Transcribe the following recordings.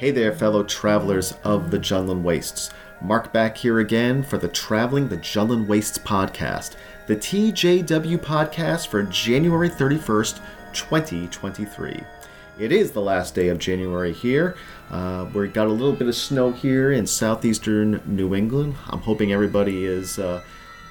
Hey there, fellow travelers of the Jundland Wastes. Mark back here again for the Traveling the Jundland Wastes podcast, the TJW podcast for January 31st, 2023. It is the last day of January here. Uh, we got a little bit of snow here in southeastern New England. I'm hoping everybody is uh,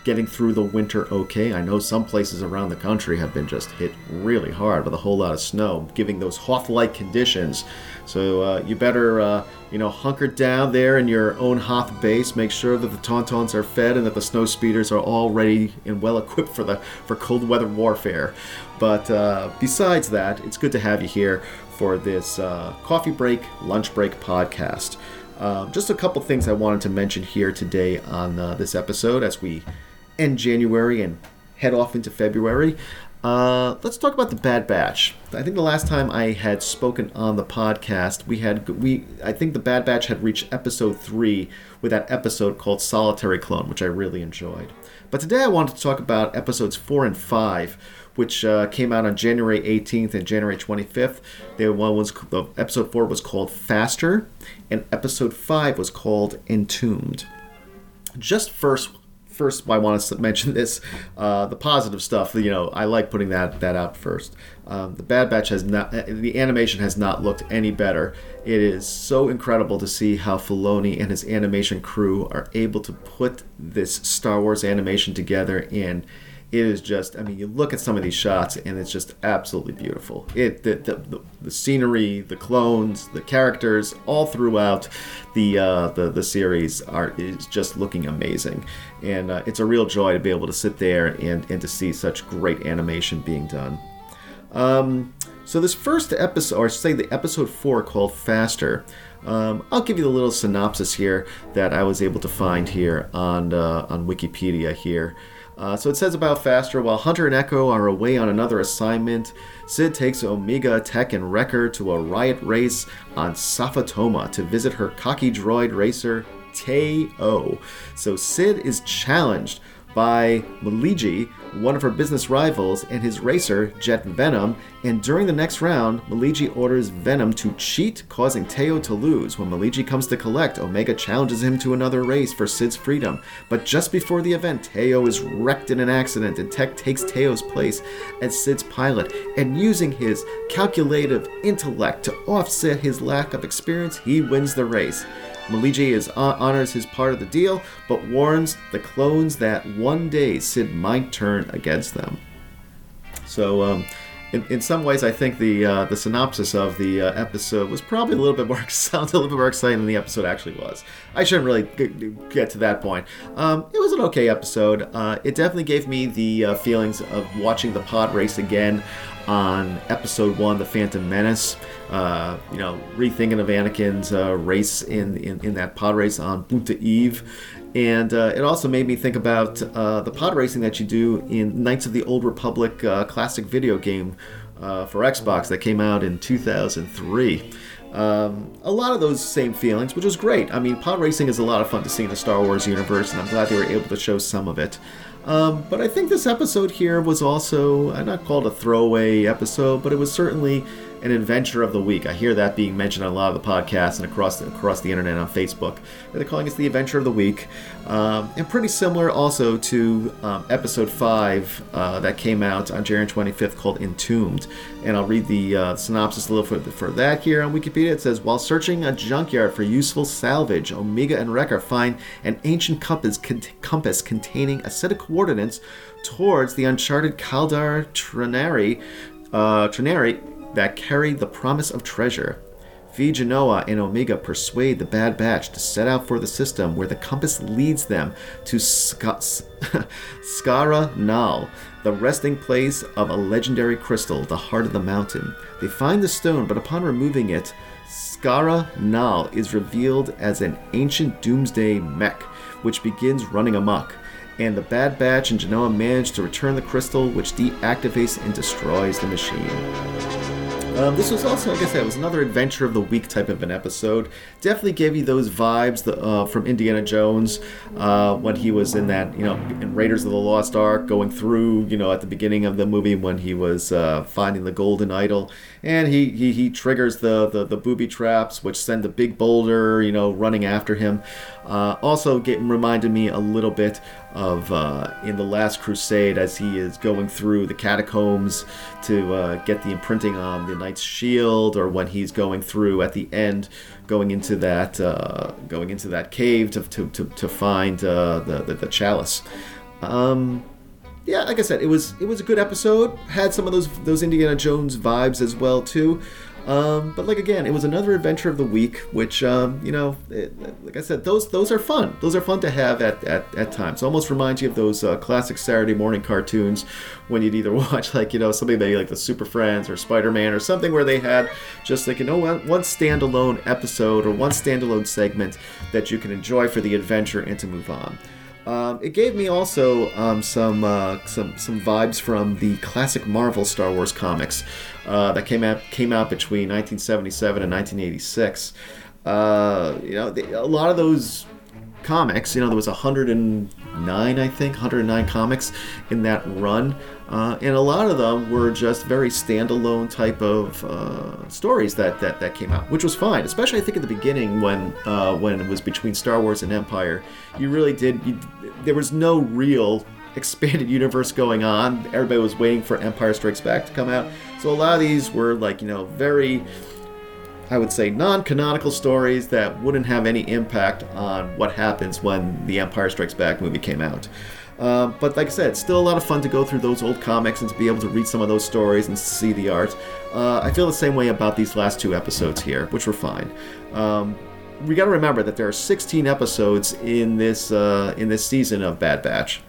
getting through the winter okay. I know some places around the country have been just hit really hard with a whole lot of snow, giving those Hoth-like conditions. So uh, you better, uh, you know, hunker down there in your own Hoth base. Make sure that the Tauntauns are fed and that the snow speeders are all ready and well equipped for the for cold weather warfare. But uh, besides that, it's good to have you here for this uh, coffee break, lunch break podcast. Uh, just a couple things I wanted to mention here today on uh, this episode as we end January and head off into February. Uh, let's talk about the Bad Batch. I think the last time I had spoken on the podcast, we had we I think the Bad Batch had reached episode three with that episode called Solitary Clone, which I really enjoyed. But today I wanted to talk about episodes four and five, which uh, came out on January 18th and January 25th. The one was the episode four was called Faster, and episode five was called Entombed. Just first first I want to mention this uh, the positive stuff. You know, I like putting that that out first. Um, the Bad Batch has not the animation has not looked any better. It is so incredible to see how Filoni and his animation crew are able to put this Star Wars animation together and it is just i mean you look at some of these shots and it's just absolutely beautiful. It the, the, the, scenery the clones the characters all throughout the uh, the, the series are is just looking amazing. And uh, it's a real joy to be able to sit there and, and to see such great animation being done. Um, so this first episode or say the episode four called faster um, I'll give you the little synopsis here that I was able to find here on uh, on Wikipedia here. Uh, so it says about Faster while Hunter and Echo are away on another assignment, Cid takes Omega, Tech, and Wrecker to a riot race on Safa Toma to visit her cocky droid racer, Teo. So Cid is challenged by Maliji, one of her business rivals, and his racer, Jet Venom. And during the next round, Maliji orders Venom to cheat, causing Teo to lose. When Maliji comes to collect, Omega challenges him to another race for Cid's freedom. But just before the event, Teo is wrecked in an accident, and Tech takes Teo's place as Cid's pilot. And using his calculative intellect to offset his lack of experience, he wins the race. Maliji is, uh, honors his part of the deal, but warns the clones that one day Cid might turn against them. So, um, in, in some ways, I think the uh, the synopsis of the uh, episode was probably a little bit more sounded a little bit more exciting than the episode actually was. I shouldn't really get to that point. Um, it was an okay episode. Uh, it definitely gave me the uh, feelings of watching the pod race again on episode one, The Phantom Menace. Uh, you know, rethinking of Anakin's uh, race in, in, in that pod race on Boonta Eve. And uh, it also made me think about uh, the pod racing that you do in Knights of the Old Republic uh, classic video game uh, for Xbox that came out in 2003. Um, a lot of those same feelings, which was great. I mean, pod racing is a lot of fun to see in the Star Wars universe, and I'm glad they were able to show some of it. Um, but I think this episode here was also, I'm not called a throwaway episode, but it was certainly an adventure of the week. I hear that being mentioned on a lot of the podcasts and across the, across the internet on Facebook. They're calling it the adventure of the week, um, and pretty similar also to um, episode five uh, that came out on January 25th called Entombed. And I'll read the uh, synopsis a little bit for that here on Wikipedia. It says, while searching a junkyard for useful salvage, Omega and Wrecker find an ancient compass, con- compass containing a set of coordinates towards the uncharted Kaldar Trinari, uh, Trinari that carried the promise of treasure. Phee Genoa and Omega persuade the Bad Batch to set out for the system where the compass leads them to Ska- Skara Nal, the resting place of a legendary crystal, the heart of the mountain. They find the stone, but upon removing it, Skara Nal is revealed as an ancient doomsday mech, which begins running amok. And the Bad Batch and Genoa manage to return the crystal, which deactivates and destroys the machine. Um, this was also, like I said, it was another adventure of the week type of an episode. Definitely gave you those vibes the, uh, from Indiana Jones uh, when he was in that, you know, in Raiders of the Lost Ark, going through, you know, at the beginning of the movie when he was uh, finding the golden idol. And he he, he triggers the, the the booby traps, which send the big boulder, you know, running after him. Uh, also, get reminded me a little bit of uh, in the Last Crusade as he is going through the catacombs to uh, get the imprinting on the knight's shield, or when he's going through at the end, going into that uh, going into that cave to to, to, to find uh, the, the, the chalice. Um, yeah, like I said, it was it was a good episode. Had some of those those Indiana Jones vibes as well too. Um, but like again, it was another adventure of the week, which um, you know, it, like I said, those those are fun. Those are fun to have at at, at times. Almost reminds you of those uh, classic Saturday morning cartoons when you'd either watch like you know something maybe like the Super Friends or Spider Man or something where they had just like you know one, one standalone episode or one standalone segment that you can enjoy for the adventure and to move on. Um, it gave me also um, some uh, some some vibes from the classic Marvel Star Wars comics uh, that came out came out between 1977 and 1986. Uh, you know, the, a lot of those comics. You know, there was 109, I think, 109 comics in that run. Uh, and a lot of them were just very standalone type of uh, stories that, that, that came out, which was fine. Especially, I think, at the beginning when uh, when it was between Star Wars and Empire, you really did. You, there was no real expanded universe going on. Everybody was waiting for Empire Strikes Back to come out. So a lot of these were like you know very I would say, non canonical stories that wouldn't have any impact on what happens when the Empire Strikes Back movie came out. Uh, but like I said, it's still a lot of fun to go through those old comics and to be able to read some of those stories and see the art. Uh, I feel the same way about these last two episodes here, which were fine. Um, we got to remember that there are 16 episodes in this uh, in this season of Bad Batch,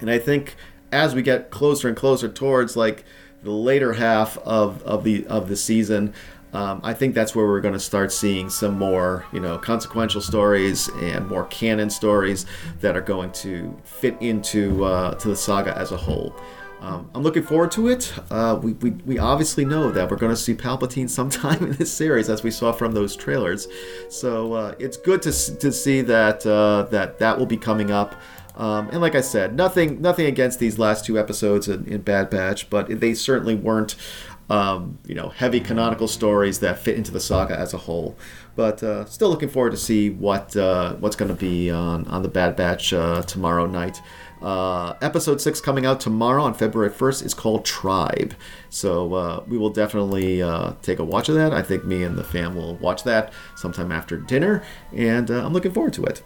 and I think as we get closer and closer towards like the later half of, of the of the season, um, I think that's where we're going to start seeing some more, you know, consequential stories and more canon stories that are going to fit into uh, to the saga as a whole. Um, I'm looking forward to it. Uh, we, we, we obviously know that we're going to see Palpatine sometime in this series, as we saw from those trailers. So uh, it's good to, to see that uh, that that will be coming up. Um, and like I said, nothing nothing against these last two episodes in, in Bad Batch, but they certainly weren't um, you know, heavy canonical stories that fit into the saga as a whole. But uh, still looking forward to see what uh, what's going to be on, on the Bad Batch uh, tomorrow night. Uh, episode six coming out tomorrow on February 1st is called Tribe. So uh, we will definitely uh, take a watch of that. I think me and the fam will watch that sometime after dinner, and I'm looking forward to it.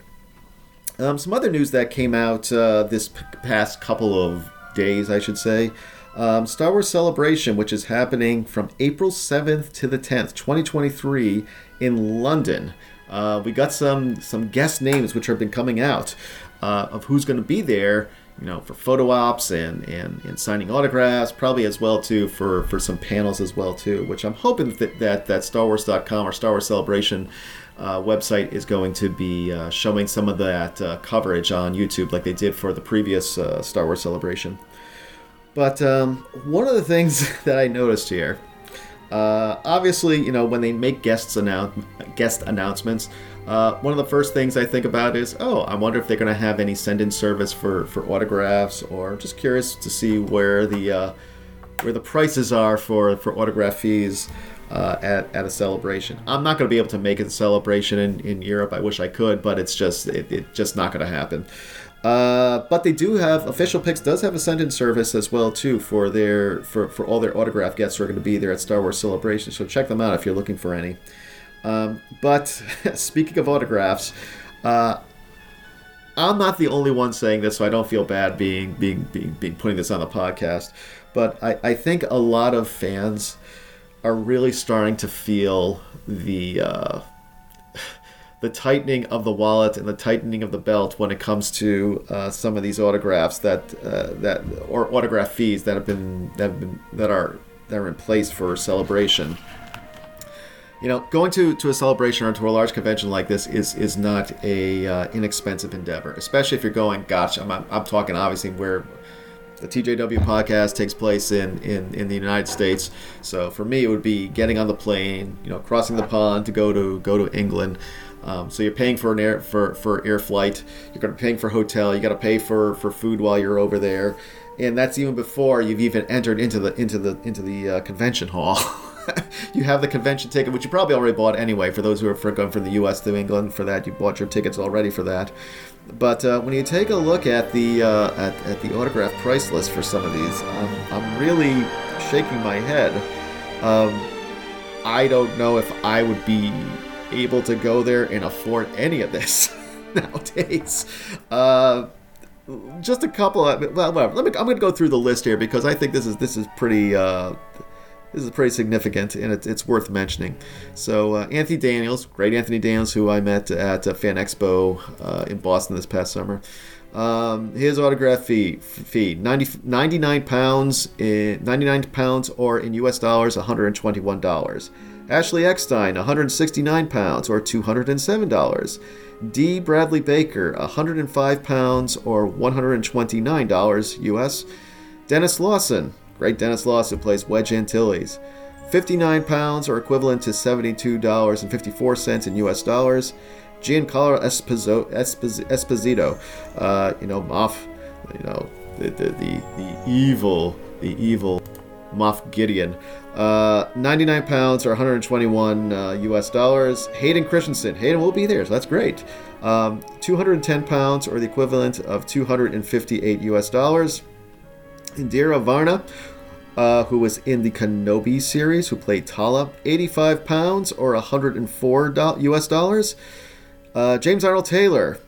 Um, some other news that came out this p- past couple of days, I should say. Um, Star Wars Celebration, which is happening from April 7th to the 10th, 2023, in London. Uh, we got some some guest names which have been coming out uh, of who's going to be there. You know, for photo ops and, and, and signing autographs, probably as well too for, for some panels as well too. Which I'm hoping that that, that StarWars.com or Star Wars Celebration uh, website is going to be uh, showing some of that uh, coverage on YouTube, like they did for the previous uh, Star Wars Celebration. But um, one of the things that I noticed here, uh, obviously, you know, when they make guests announce guest announcements, uh, one of the first things I think about is, oh, I wonder if they're going to have any send-in service for for autographs, or just curious to see where the uh, where the prices are for for autograph fees. Uh, at, at a celebration. I'm not going to be able to make a celebration in, in Europe. I wish I could, but it's just it, it's just not going to happen. Uh, but they do have Official Pix does have a send-in service as well too for their for, for all their autograph guests who are going to be there at Star Wars Celebration. So check them out if you're looking for any. Um, but speaking of autographs, uh, I'm not the only one saying this, so I don't feel bad being being being, being putting this on the podcast. But I, I think a lot of fans are really starting to feel the uh, the tightening of the wallet and the tightening of the belt when it comes to uh, some of these autographs that uh, that or autograph fees that have been that have been that are that are in place for celebration. You know, going to, to a celebration or to a large convention like this is is not a uh, inexpensive endeavor, especially if you're going. Gosh, I'm, I'm talking obviously where the TJW podcast takes place in, in, in the United States. So for me, it would be getting on the plane, you know, crossing the pond to go to go to England. Um, so you're paying for an air for, for air flight. You're going to be paying for hotel. You got to pay for, for food while you're over there, and that's even before you've even entered into the into the into the uh, convention hall. you have the convention ticket, which you probably already bought anyway. For those who are going from the U.S. to England, for that you bought your tickets already for that. But uh, when you take a look at the uh, at, at the autograph price list for some of these, um, I'm really shaking my head. Um, I don't know if I would be able to go there and afford any of this nowadays. Uh, just a couple of well, whatever. Let me. I'm going to go through the list here because I think this is this is pretty. Uh, this is pretty significant and it, it's worth mentioning. So uh, Anthony Daniels, great Anthony Daniels, who I met at uh, Fan Expo uh, in Boston this past summer. Um, his autograph fee fee 90, 99 pounds in 99 pounds or in U.S. dollars 121 dollars. Ashley Eckstein 169 pounds or 207 dollars. D. Bradley Baker 105 pounds or 129 dollars U.S. Denis Lawson, great Denis Lawson plays Wedge Antilles. 59 pounds or equivalent to $72.54 in US dollars. Giancarlo Esposito, Esposito uh, you know, Moff, you know, the, the, the, the evil, the evil Moff Gideon. Uh, 99 pounds or 121 uh, US dollars. Hayden Christensen. Hayden will be there, so that's great. Um, 210 pounds or the equivalent of 258 US dollars. Indira Varma, uh, who was in the Kenobi series, who played Tala, 85 pounds or 104 US dollars. Uh, James Arnold Taylor,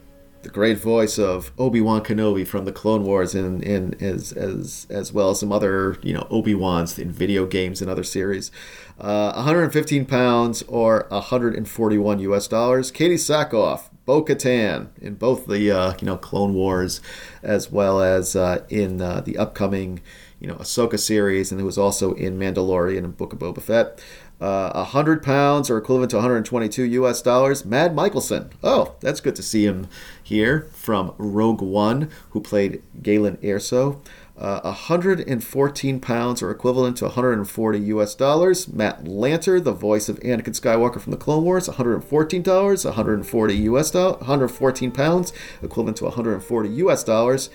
the great voice of Obi Wan Kenobi from the Clone Wars, and, and as as as well as some other you know Obi Wans in video games and other series. Uh, 115 pounds or 141 U.S. dollars. Katee Sackhoff, Bo Katan in both the uh, you know Clone Wars, as well as uh, in uh, the upcoming you know Ahsoka series, and it was also in Mandalorian and Book of Boba Fett. Uh, 100 pounds or equivalent to 122 US dollars. Mads Mikkelsen. Oh, that's good to see him here from Rogue One, who played Galen Erso. Uh, 114 pounds or equivalent to 140 US dollars. Matt Lanter, the voice of Anakin Skywalker from the Clone Wars, 114 dollars, 140 US dollars, 114 pounds, equivalent to 140 US dollars.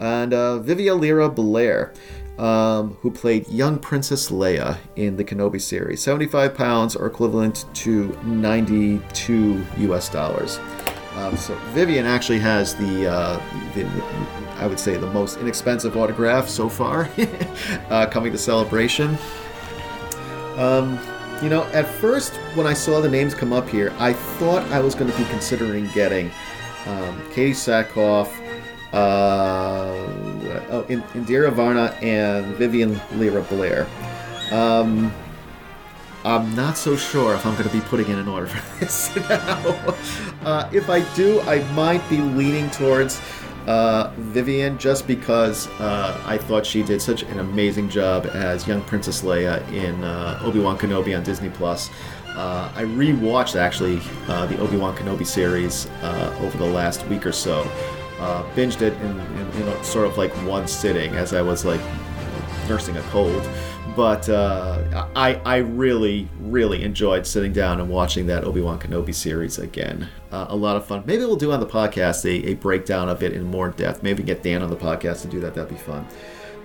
And uh, Vivien Lyra Blair, um, who played young Princess Leia in the Kenobi series. 75 pounds or equivalent to 92 US dollars. Um, so Vivien actually has the, uh, the, I would say, the most inexpensive autograph so far uh, coming to Celebration. Um, you know, at first when I saw the names come up here, I thought I was going to be considering getting um, Katee Sackhoff, uh, oh, Indira Varma and Vivien Lyra Blair. Um, I'm not so sure if I'm going to be putting in an order for this now. Uh, if I do, I might be leaning towards uh, Vivien just because uh, I thought she did such an amazing job as young Princess Leia in uh, Obi Wan Kenobi on Disney Plus. Uh, I rewatched actually uh, the Obi Wan Kenobi series over the last week or so uh, binged it in, in, in, sort of like one sitting as I was like nursing a cold. But uh, I, I really, really enjoyed sitting down and watching that Obi Wan Kenobi series again. Uh, a lot of fun. Maybe we'll do on the podcast a, a breakdown of it in more depth. Maybe get Dan on the podcast to do that. That'd be fun.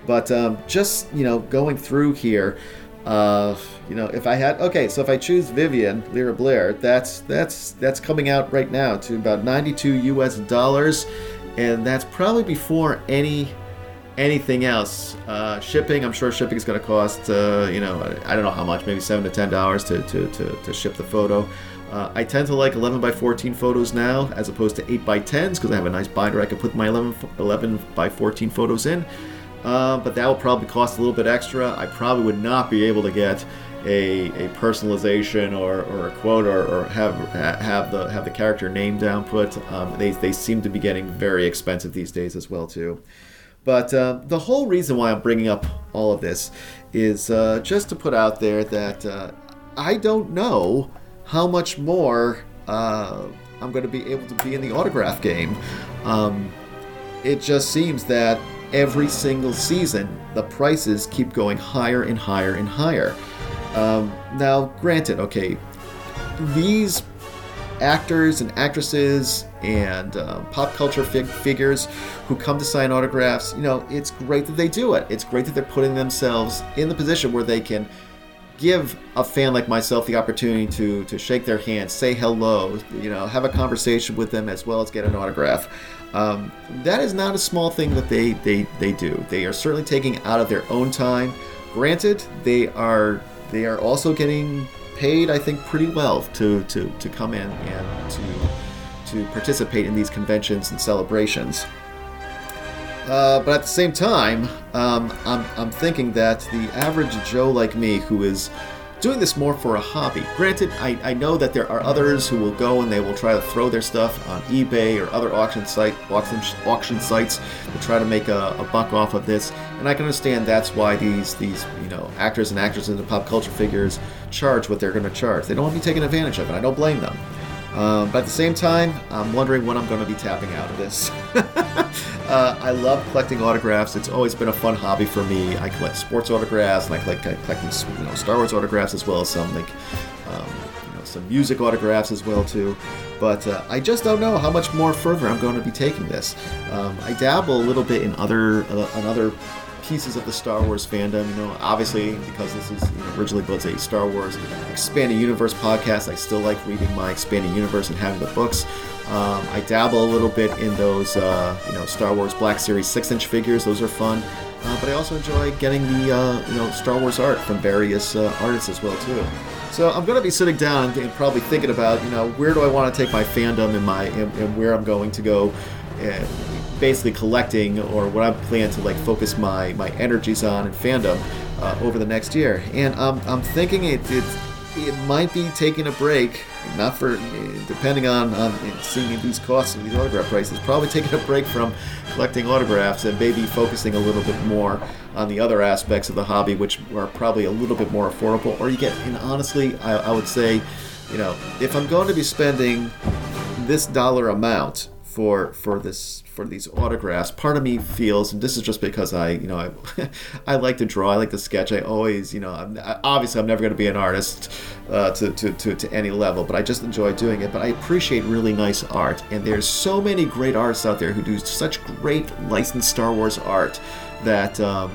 But um, just you know, going through here, uh, you know, if I had okay, so if I choose Vivien Lyra Blair, that's that's that's coming out right now to about 92 U.S. dollars and that's probably before any anything else. Uh, shipping, I'm sure shipping is going to cost, uh, you know, I don't know how much, maybe seven to ten dollars to, to, to, ship the photo. Uh, I tend to like 11 by 14 photos now, as opposed to 8 by 10s, because I have a nice binder I can put my 11, 11 by 14 photos in. Uh, but that will probably cost a little bit extra. I probably would not be able to get a, a personalization or, or a quote or, or have have the have the character name down put. Um, they, they seem to be getting very expensive these days as well too. But uh, the whole reason why I'm bringing up all of this is uh, just to put out there that uh, I don't know how much more uh, I'm going to be able to be in the autograph game. Um, it just seems that every single season the prices keep going higher and higher and higher. Um, now, granted, okay, these actors and actresses and uh, pop culture fig- figures who come to sign autographs, you know, it's great that they do it. It's great that they're putting themselves in the position where they can give a fan like myself the opportunity to to shake their hand, say hello, you know, have a conversation with them as well as get an autograph. Um, that is not a small thing that they, they they do. They are certainly taking out of their own time. Granted, they are they are also getting paid, I think, pretty well to to, to come in and to to participate in these conventions and celebrations. Uh, but at the same time, um, I'm, I'm thinking that the average Joe like me who is doing this more for a hobby. Granted, I, I know that there are others who will go and they will try to throw their stuff on eBay or other auction site auction, auction sites to try to make a, a buck off of this. And I can understand that's why these these you know actors and actresses and pop culture figures charge what they're going to charge. They don't want to be taken advantage of, and I don't blame them. Um, but at the same time, I'm wondering when I'm going to be tapping out of this. uh, I love collecting autographs. It's always been a fun hobby for me. I collect sports autographs, and I collect you know, Star Wars autographs as well as some like um, you know, some music autographs as well too. But uh, I just don't know how much more further I'm going to be taking this. Um, I dabble a little bit in other uh, in other pieces of the Star Wars fandom. You know, obviously because this is you know, originally was a Star Wars expanding universe podcast, I still like reading my expanding universe and having the books. Um, I dabble a little bit in those, uh, you know, Star Wars Black Series six-inch figures. Those are fun. Uh, but I also enjoy getting the, uh, you know, Star Wars art from various uh, artists as well too. So I'm going to be sitting down and probably thinking about, you know, where do I want to take my fandom and my and, and where I'm going to go uh, basically collecting or what I plan to like focus my my energies on in fandom uh, over the next year. And um, I'm I'm thinking it, it it might be taking a break, not for depending on on seeing these costs and these autograph prices. Probably taking a break from collecting autographs and maybe focusing a little bit more on the other aspects of the hobby, which are probably a little bit more affordable. Or you get, and honestly, I, I would say, you know, if I'm going to be spending this dollar amount for for this for these autographs. Part of me feels and this is just because i you know i i like to draw i like to sketch. I always you know I'm, obviously i'm never going to be an artist uh, to, to, to, to any level but i just enjoy doing it. But i appreciate really nice art and there's so many great artists out there who do such great licensed star wars art that um,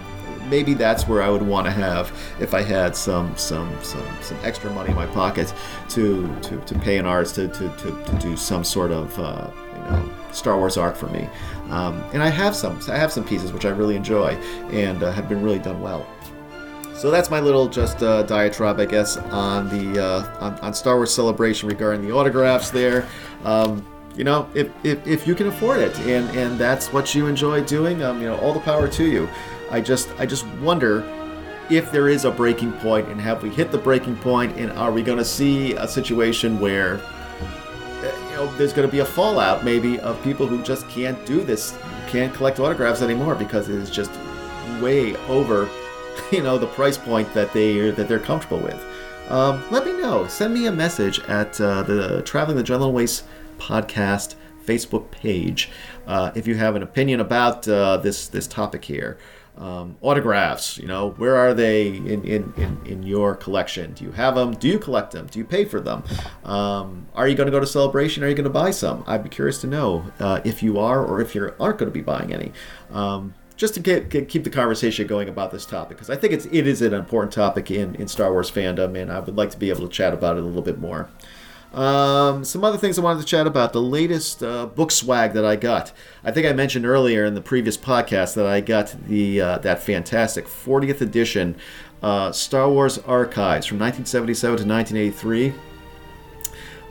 maybe that's where I would want to have if I had some some some some extra money in my pocket to to, to pay an artist to, to, to, to do some sort of uh, Star Wars arc for me. Um, and I have some, I have some pieces which I really enjoy and uh, have been really done well. So that's my little just uh, diatribe, I guess, on the uh, on, on, Star Wars Celebration regarding the autographs there. Um, you know, if, if, if you can afford it and, and that's what you enjoy doing, um, you know, all the power to you. I just I just wonder if there is a breaking point and have we hit the breaking point and are we going to see a situation where know, there's going to be a fallout maybe of people who just can't do this, can't collect autographs anymore because it is just way over, you know, the price point that they that they're comfortable with. Um, let me know. Send me a message at uh, the Traveling the Jundland Waste podcast Facebook page uh, if you have an opinion about uh, this this topic here um, autographs you know where are they in, in, in, in, your collection? Do you have them do you collect them do you pay for them? Um, are you going to go to celebration? Are you going to buy some? I'd be curious to know uh, if you are or if you aren't going to be buying any. Um, just to get, get, keep the conversation going about this topic because i think it's, it is an important topic in, in star wars fandom and i would like to be able to chat about it a little bit more um, some other things I wanted to chat about. The latest uh, book swag that I got. I think I mentioned earlier in the previous podcast that I got the uh, that fantastic 40th edition uh, Star Wars Archives from 1977 to 1983.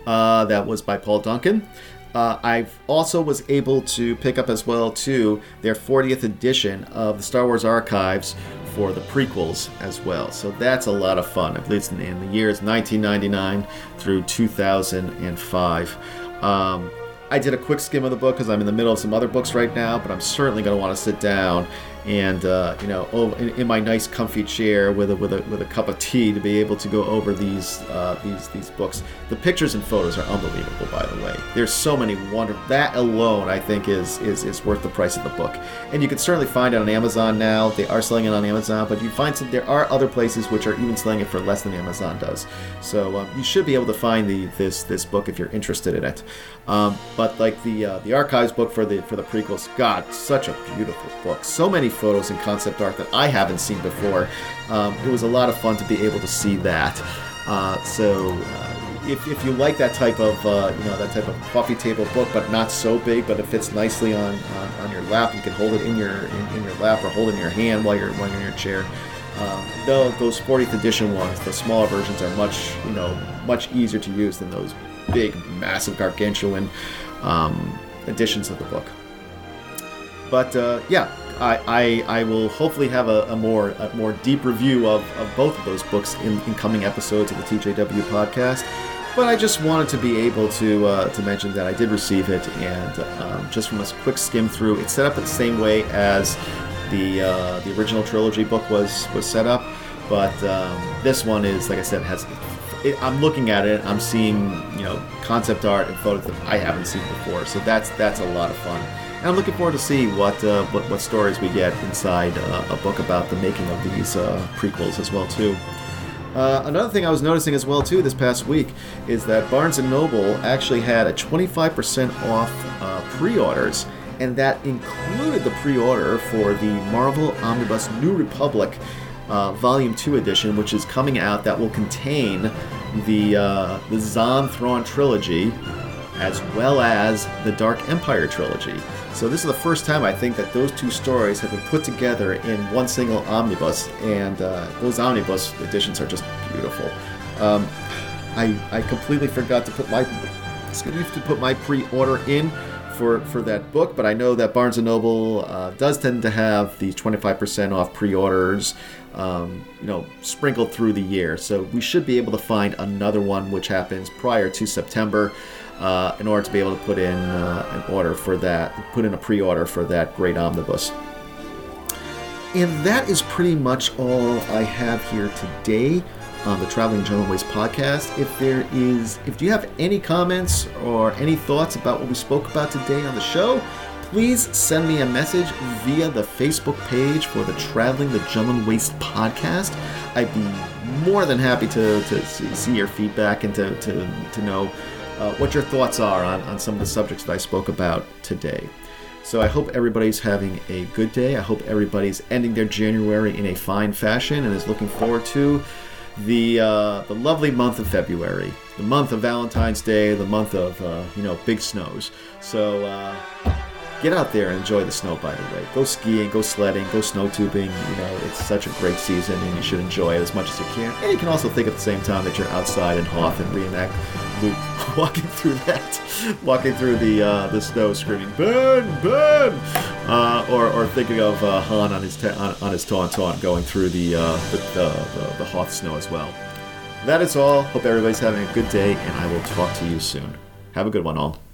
Uh, that was by Paul Duncan. Uh, I also was able to pick up as well too their 40th edition of the Star Wars Archives for the prequels as well. So that's a lot of fun. I believe it's in the years 1999 through 2005. Um, I did a quick skim of the book because I'm in the middle of some other books right now, but I'm certainly going to want to sit down and uh, you know, oh, in, in, my nice comfy chair with a with a with a cup of tea to be able to go over these uh, these these books. The pictures and photos are unbelievable, by the way. There's so many wonderful. That alone, I think, is is is worth the price of the book. And you can certainly find it on Amazon now. They are selling it on Amazon, but you find some. There are other places which are even selling it for less than Amazon does. So um, you should be able to find the this this book if you're interested in it. Um, but like the uh, the archives book for the for the prequels, God, such a beautiful book. So many photos and concept art that I haven't seen before. Um, it was a lot of fun to be able to see that. Uh, so uh, if, if you like that type of uh, you know that type of coffee table book, but not so big, but it fits nicely on, on, on your lap, you can hold it in your in, in, your lap or hold it in your hand while you're while you're in your chair. Um, though those 40th edition ones, the smaller versions are much you know much easier to use than those big, massive, gargantuan um, editions of the book. But uh, yeah, I, I, I, will hopefully have a, a, more a more deep review of, of both of those books in, in coming episodes of the TJW podcast. But I just wanted to be able to uh, to mention that I did receive it, and um, just from a quick skim through, it's set up the same way as the uh, the original trilogy book was was set up. But um, this one is, like I said, has it, I'm looking at it, I'm seeing you know concept art and photos that I haven't seen before. So that's that's a lot of fun. And I'm looking forward to see what uh, what, what stories we get inside uh, a book about the making of these uh, prequels as well too. Uh, another thing I was noticing as well too this past week is that Barnes and Noble actually had a 25% off uh, pre-orders, and that included the pre-order for the Marvel Omnibus New Republic uh, Volume 2 edition, which is coming out that will contain the uh, the Zahn Thrawn trilogy as well as the Dark Empire trilogy. So this is the first time I think that those two stories have been put together in one single omnibus, and uh, those omnibus editions are just beautiful. Um, I I completely forgot to put my excuse me to put my pre-order in for for that book, but I know that Barnes and Noble uh, does tend to have these 25% off pre-orders, um, you know, sprinkled through the year. So we should be able to find another one which happens prior to September uh, in order to be able to put in uh, an order for that, put in a pre-order for that great omnibus. And that is pretty much all I have here today on the Traveling Jundland Waste podcast. If there is, if you have any comments or any thoughts about what we spoke about today on the show, please send me a message via the Facebook page for the Traveling the Jundland Waste podcast. I'd be more than happy to, to see your feedback and to, to, to know uh, what your thoughts are on, on some of the subjects that I spoke about today. So I hope everybody's having a good day. I hope everybody's ending their January in a fine fashion and is looking forward to the uh, the lovely month of February, the month of Valentine's Day, the month of uh, you know big snows. So uh, get out there and enjoy the snow. By the way, go skiing, go sledding, go snow tubing. You know it's such a great season, and you should enjoy it as much as you can. And you can also think at the same time that you're outside in Hoth and reenact Luke walking through that, walking through the uh, the snow, screaming "Ben, Ben," uh, or, or thinking of uh, Han on his ta- on, on, his tauntaun going through the, uh, the, the, the Hoth snow as well. That is all. Hope everybody's having a good day, and I will talk to you soon. Have a good one, all.